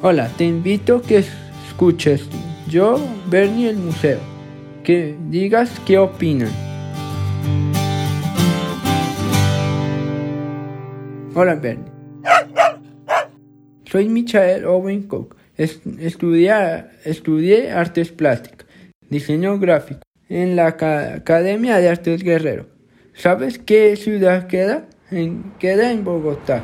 Hola, te invito a que escuches yo, Bernie, el museo. Que digas qué opinan. Hola, Bernie. Soy Michael Owen Cook. estudié, estudié artes plásticas, diseño gráfico en la Academia de Artes Guerrero. ¿Sabes qué ciudad queda? Queda en Bogotá.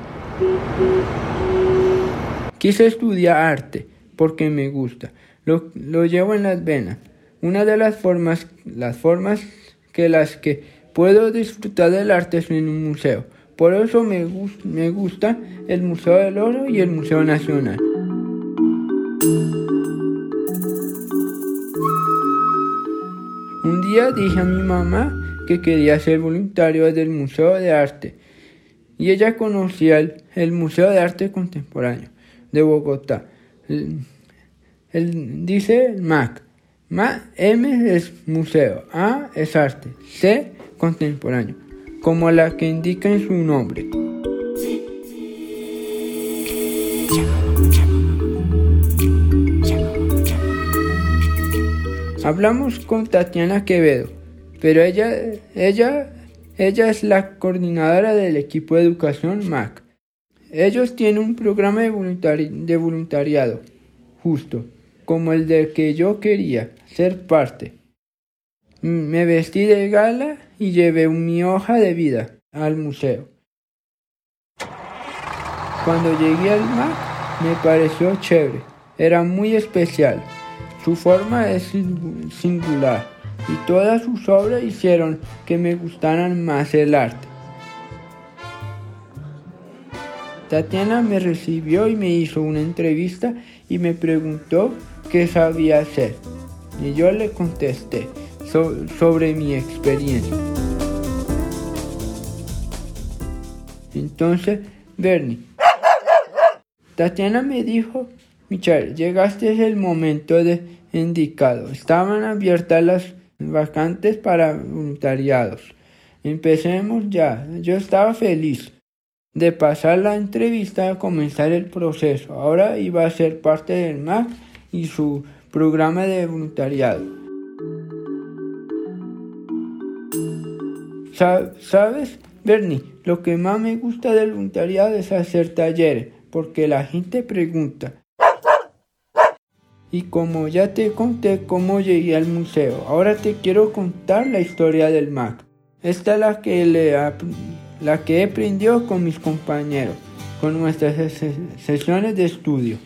Quise estudiar arte porque me gusta. Lo, lo llevo en las venas. Una de las formas, las formas que las que puedo disfrutar del arte es en un museo. Por eso me, me gusta el Museo del Oro y el Museo Nacional. Un día dije a mi mamá que quería ser voluntario del Museo de Arte y ella conocía el, Museo de Arte Contemporáneo de Bogotá. Él dice MAC. M es museo, A es arte, C contemporáneo, como la que indica en su nombre. Hablamos con Tatiana Quevedo, pero ella, ella, ella es la coordinadora del equipo de educación MAC. Ellos tienen un programa de, voluntariado, justo, como el del que yo quería ser parte. Me vestí de gala y llevé mi hoja de vida al museo. Cuando llegué al MAC me pareció chévere, era muy especial. Su forma es singular y todas sus obras hicieron que me gustaran más el arte. Tatiana me recibió y me hizo una entrevista y me preguntó qué sabía hacer. Y yo le contesté sobre mi experiencia. Entonces, Bernie, Tatiana me dijo Michelle, llegaste es el momento de indicado. Estaban abiertas las vacantes para voluntariados. Empecemos ya. Yo estaba feliz de pasar la entrevista a comenzar el proceso. Ahora iba a ser parte del MAC y su programa de voluntariado. ¿Sabes, Bernie? Lo que más me gusta del voluntariado es hacer talleres, porque la gente pregunta, y como ya te conté cómo llegué al museo, ahora te quiero contar la historia del Mac. Esta es la que, le la que he aprendido con mis compañeros, con nuestras sesiones de estudio.